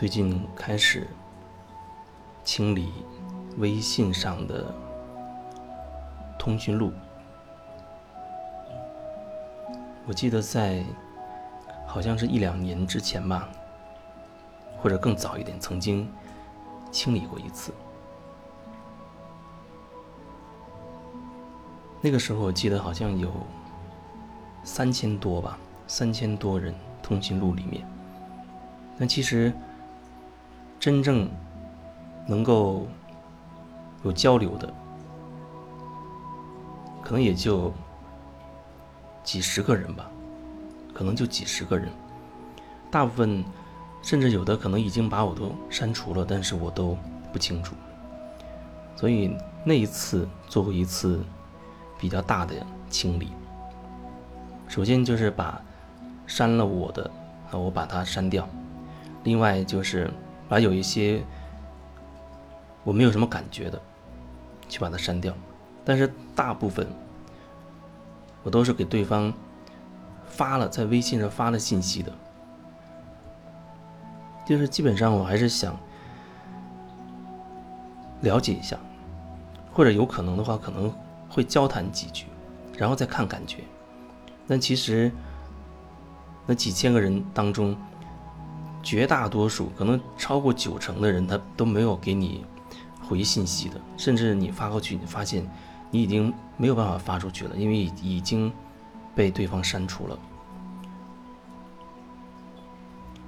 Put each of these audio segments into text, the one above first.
最近开始清理微信上的通讯录。我记得在好像是一两年之前吧，或者更早一点，曾经清理过一次。那个时候我记得好像有三千多吧，三千多人通讯录里面。那其实真正能够有交流的，可能也就几十个人吧，可能就几十个人。大部分甚至有的可能已经把我都删除了，但是我都不清楚。所以那一次做过一次。比较大的清理，首先就是把删了我的啊，我把它删掉。另外就是把有一些我没有什么感觉的，去把它删掉。但是大部分我都是给对方发了，在微信上发了信息的，就是基本上我还是想了解一下，或者有可能的话，可能。会交谈几句，然后再看感觉。但其实，那几千个人当中，绝大多数可能超过九成的人，他都没有给你回信息的。甚至你发过去，你发现你已经没有办法发出去了，因为已经被对方删除了。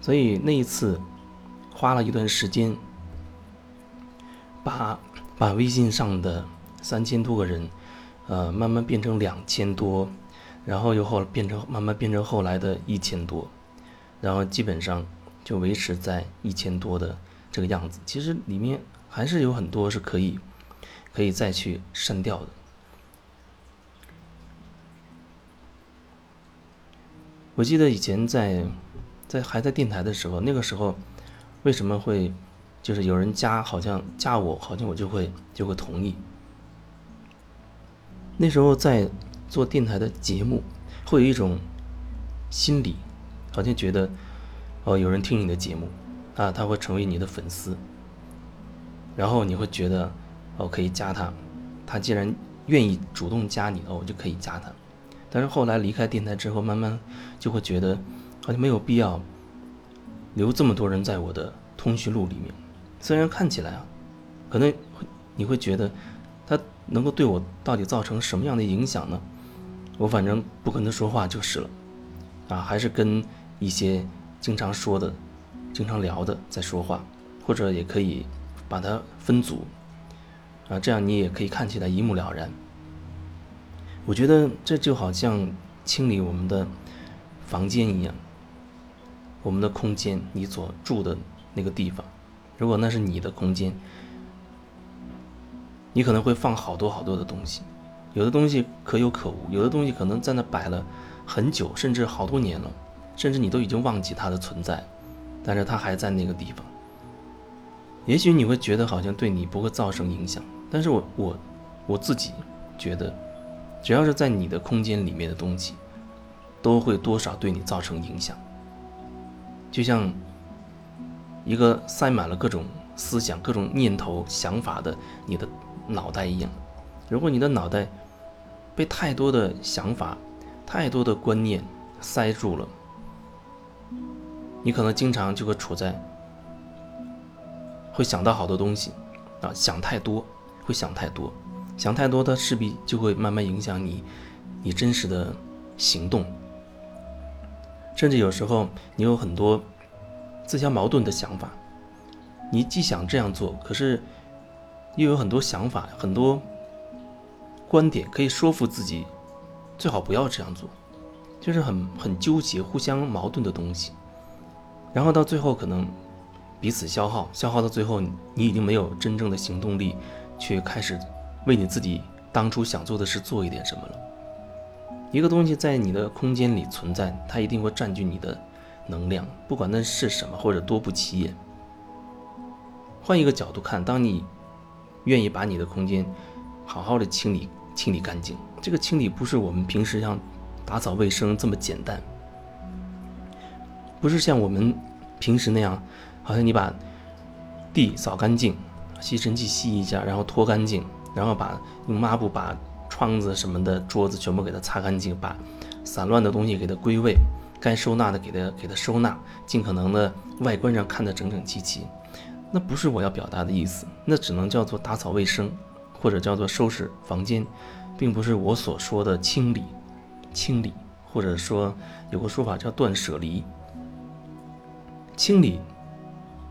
所以那一次花了一段时间，把把微信上的三千多个人。呃，慢慢变成两千多，然后又后变成慢慢变成后来的一千多，然后基本上就维持在一千多的这个样子。其实里面还是有很多是可以可以再去删掉的。我记得以前在在还在电台的时候，那个时候为什么会就是有人加，好像加我，好像我就会就会同意。那时候在做电台的节目，会有一种心理，好像觉得哦，有人听你的节目啊，他会成为你的粉丝，然后你会觉得哦，可以加他，他既然愿意主动加你，哦，我就可以加他。但是后来离开电台之后，慢慢就会觉得好像没有必要留这么多人在我的通讯录里面。虽然看起来啊，可能你会觉得。他能够对我到底造成什么样的影响呢？我反正不跟他说话就是了，啊，还是跟一些经常说的、经常聊的在说话，或者也可以把它分组，啊，这样你也可以看起来一目了然。我觉得这就好像清理我们的房间一样，我们的空间，你所住的那个地方，如果那是你的空间。你可能会放好多好多的东西，有的东西可有可无，有的东西可能在那摆了很久，甚至好多年了，甚至你都已经忘记它的存在，但是它还在那个地方。也许你会觉得好像对你不会造成影响，但是我我我自己觉得，只要是在你的空间里面的东西，都会多少对你造成影响。就像一个塞满了各种思想、各种念头、想法的你的。脑袋一样，如果你的脑袋被太多的想法、太多的观念塞住了，你可能经常就会处在会想到好多东西啊，想太多，会想太多，想太多，它势必就会慢慢影响你，你真实的行动，甚至有时候你有很多自相矛盾的想法，你既想这样做，可是。又有很多想法，很多观点可以说服自己，最好不要这样做，就是很很纠结、互相矛盾的东西。然后到最后可能彼此消耗，消耗到最后，你已经没有真正的行动力，去开始为你自己当初想做的事做一点什么了。一个东西在你的空间里存在，它一定会占据你的能量，不管那是什么或者多不起眼。换一个角度看，当你。愿意把你的空间好好的清理清理干净。这个清理不是我们平时像打扫卫生这么简单，不是像我们平时那样，好像你把地扫干净，吸尘器吸一下，然后拖干净，然后把用抹布把窗子什么的、桌子全部给它擦干净，把散乱的东西给它归位，该收纳的给它给它收纳，尽可能的外观上看得整整齐齐。那不是我要表达的意思，那只能叫做打扫卫生，或者叫做收拾房间，并不是我所说的清理、清理，或者说有个说法叫断舍离。清理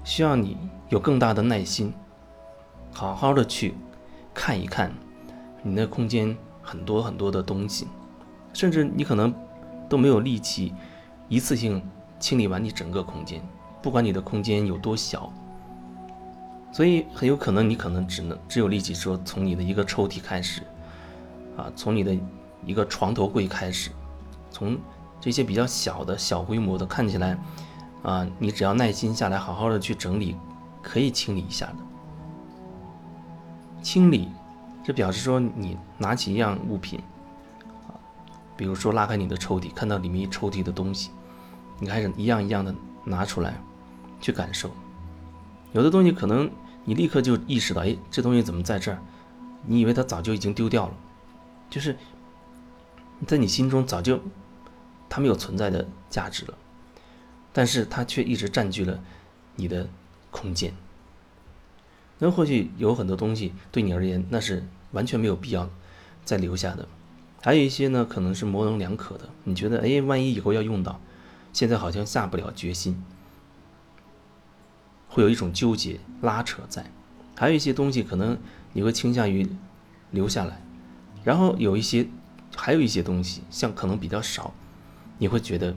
需要你有更大的耐心，好好的去看一看你那空间很多很多的东西，甚至你可能都没有力气一次性清理完你整个空间，不管你的空间有多小。所以很有可能你可能只能只有力气说从你的一个抽屉开始，啊，从你的一个床头柜开始，从这些比较小的小规模的看起来，啊，你只要耐心下来，好好的去整理，可以清理一下的。清理，这表示说你拿起一样物品，啊，比如说拉开你的抽屉，看到里面抽屉的东西，你开始一样一样的拿出来，去感受。有的东西可能你立刻就意识到，哎，这东西怎么在这儿？你以为它早就已经丢掉了，就是在你心中早就它没有存在的价值了，但是它却一直占据了你的空间。那或许有很多东西对你而言那是完全没有必要再留下的，还有一些呢可能是模棱两可的。你觉得，哎，万一以后要用到，现在好像下不了决心。会有一种纠结拉扯在，还有一些东西可能你会倾向于留下来，然后有一些，还有一些东西像可能比较少，你会觉得，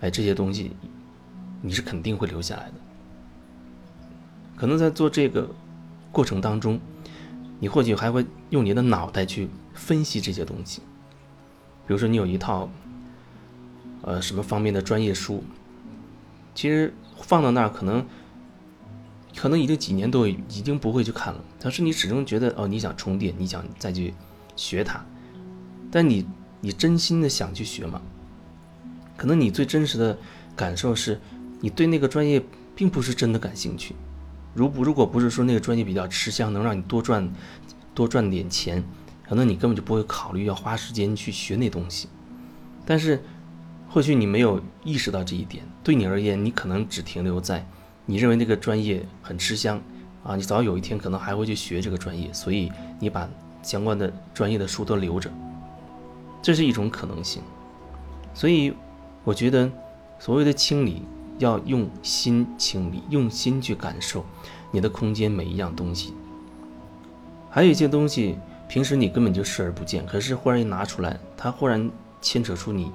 哎，这些东西你是肯定会留下来的。可能在做这个过程当中，你或许还会用你的脑袋去分析这些东西，比如说你有一套，呃，什么方面的专业书，其实放到那儿可能。可能已经几年都已经不会去看了，但是你始终觉得哦，你想充电，你想再去学它，但你你真心的想去学吗？可能你最真实的感受是，你对那个专业并不是真的感兴趣。如不如果不是说那个专业比较吃香，能让你多赚多赚点钱，可能你根本就不会考虑要花时间去学那东西。但是或许你没有意识到这一点，对你而言，你可能只停留在。你认为那个专业很吃香，啊，你早有一天可能还会去学这个专业，所以你把相关的专业的书都留着，这是一种可能性。所以我觉得，所谓的清理要用心清理，用心去感受你的空间每一样东西。还有一些东西，平时你根本就视而不见，可是忽然一拿出来，它忽然牵扯出你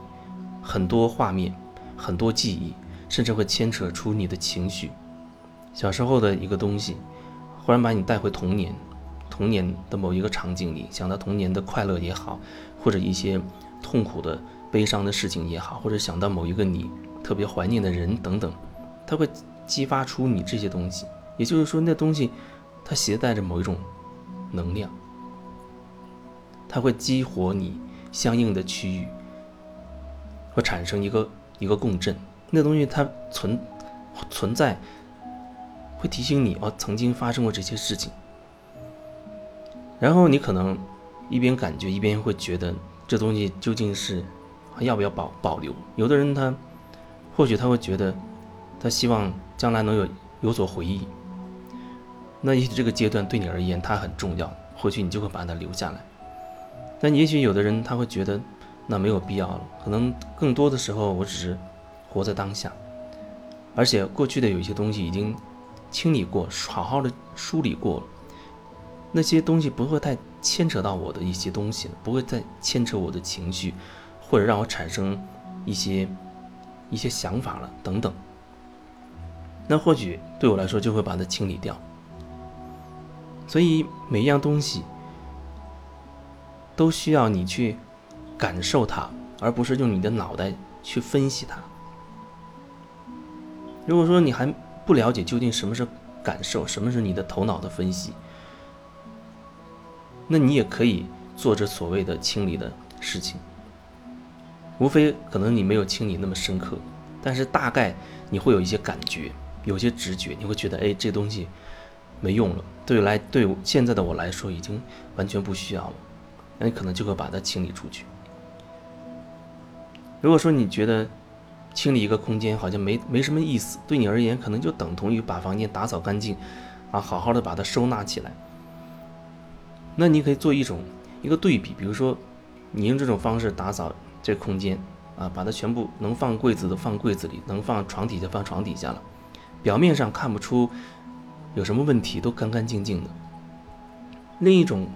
很多画面、很多记忆，甚至会牵扯出你的情绪。小时候的一个东西，忽然把你带回童年，童年的某一个场景里，想到童年的快乐也好，或者一些痛苦的、悲伤的事情也好，或者想到某一个你特别怀念的人等等，它会激发出你这些东西。也就是说，那东西它携带着某一种能量，它会激活你相应的区域，会产生一个一个共振。那东西它存存在。会提醒你哦，曾经发生过这些事情。然后你可能一边感觉一边会觉得这东西究竟是还要不要保保留？有的人他或许他会觉得他希望将来能有有所回忆。那也许这个阶段对你而言它很重要，或许你就会把它留下来。但也许有的人他会觉得那没有必要了，可能更多的时候我只是活在当下，而且过去的有一些东西已经。清理过，好好的梳理过了，那些东西不会太牵扯到我的一些东西，不会再牵扯我的情绪，或者让我产生一些一些想法了等等。那或许对我来说就会把它清理掉。所以每一样东西都需要你去感受它，而不是用你的脑袋去分析它。如果说你还。不了解究竟什么是感受，什么是你的头脑的分析，那你也可以做着所谓的清理的事情。无非可能你没有清理那么深刻，但是大概你会有一些感觉，有些直觉，你会觉得，哎，这东西没用了，对来对现在的我来说已经完全不需要了，那你可能就会把它清理出去。如果说你觉得清理一个空间好像没没什么意思，对你而言可能就等同于把房间打扫干净，啊，好好的把它收纳起来。那你可以做一种一个对比，比如说你用这种方式打扫这空间，啊，把它全部能放柜子的放柜子里，能放床底下放床底下了，表面上看不出有什么问题，都干干净净的。另一种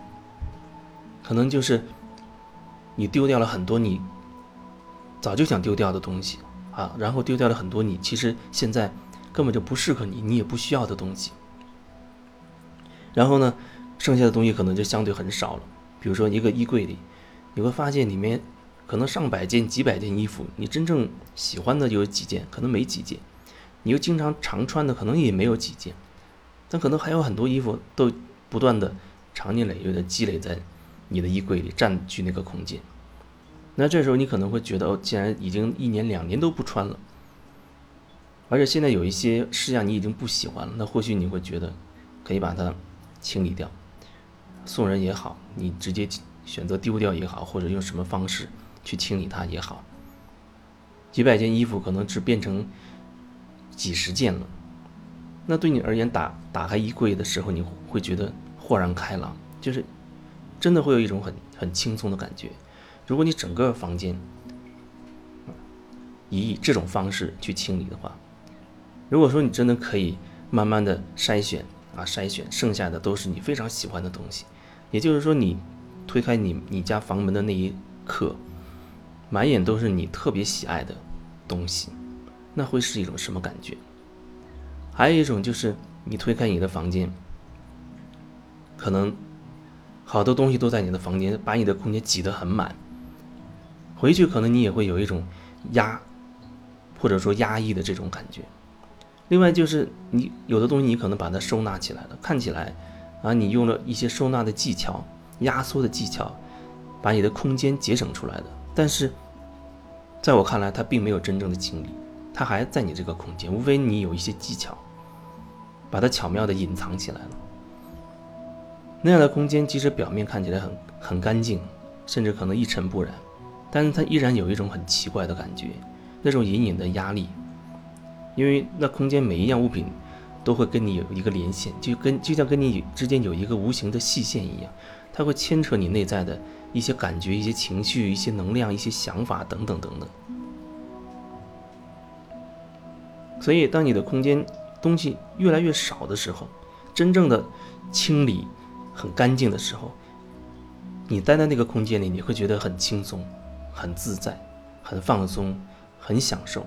可能就是你丢掉了很多你早就想丢掉的东西。啊，然后丢掉了很多你其实现在根本就不适合你，你也不需要的东西。然后呢，剩下的东西可能就相对很少了。比如说一个衣柜里，你会发现里面可能上百件、几百件衣服，你真正喜欢的有几件，可能没几件；你又经常常穿的，可能也没有几件。但可能还有很多衣服都不断的长年累月的积累在你的衣柜里，占据那个空间。那这时候你可能会觉得，哦，既然已经一年两年都不穿了，而且现在有一些式样你已经不喜欢了，那或许你会觉得可以把它清理掉，送人也好，你直接选择丢掉也好，或者用什么方式去清理它也好。几百件衣服可能只变成几十件了，那对你而言，打打开衣柜的时候，你会觉得豁然开朗，就是真的会有一种很很轻松的感觉。如果你整个房间以这种方式去清理的话，如果说你真的可以慢慢的筛选啊筛选，剩下的都是你非常喜欢的东西，也就是说你推开你你家房门的那一刻，满眼都是你特别喜爱的东西，那会是一种什么感觉？还有一种就是你推开你的房间，可能好多东西都在你的房间，把你的空间挤得很满。回去可能你也会有一种压，或者说压抑的这种感觉。另外就是你有的东西你可能把它收纳起来了，看起来啊你用了一些收纳的技巧、压缩的技巧，把你的空间节省出来的。但是在我看来，它并没有真正的清理，它还在你这个空间，无非你有一些技巧，把它巧妙的隐藏起来了。那样的空间即使表面看起来很很干净，甚至可能一尘不染。但是它依然有一种很奇怪的感觉，那种隐隐的压力，因为那空间每一样物品都会跟你有一个连线，就跟就像跟你之间有一个无形的细线一样，它会牵扯你内在的一些感觉、一些情绪、一些能量、一些想法等等等等。所以，当你的空间东西越来越少的时候，真正的清理很干净的时候，你待在那个空间里，你会觉得很轻松。很自在，很放松，很享受。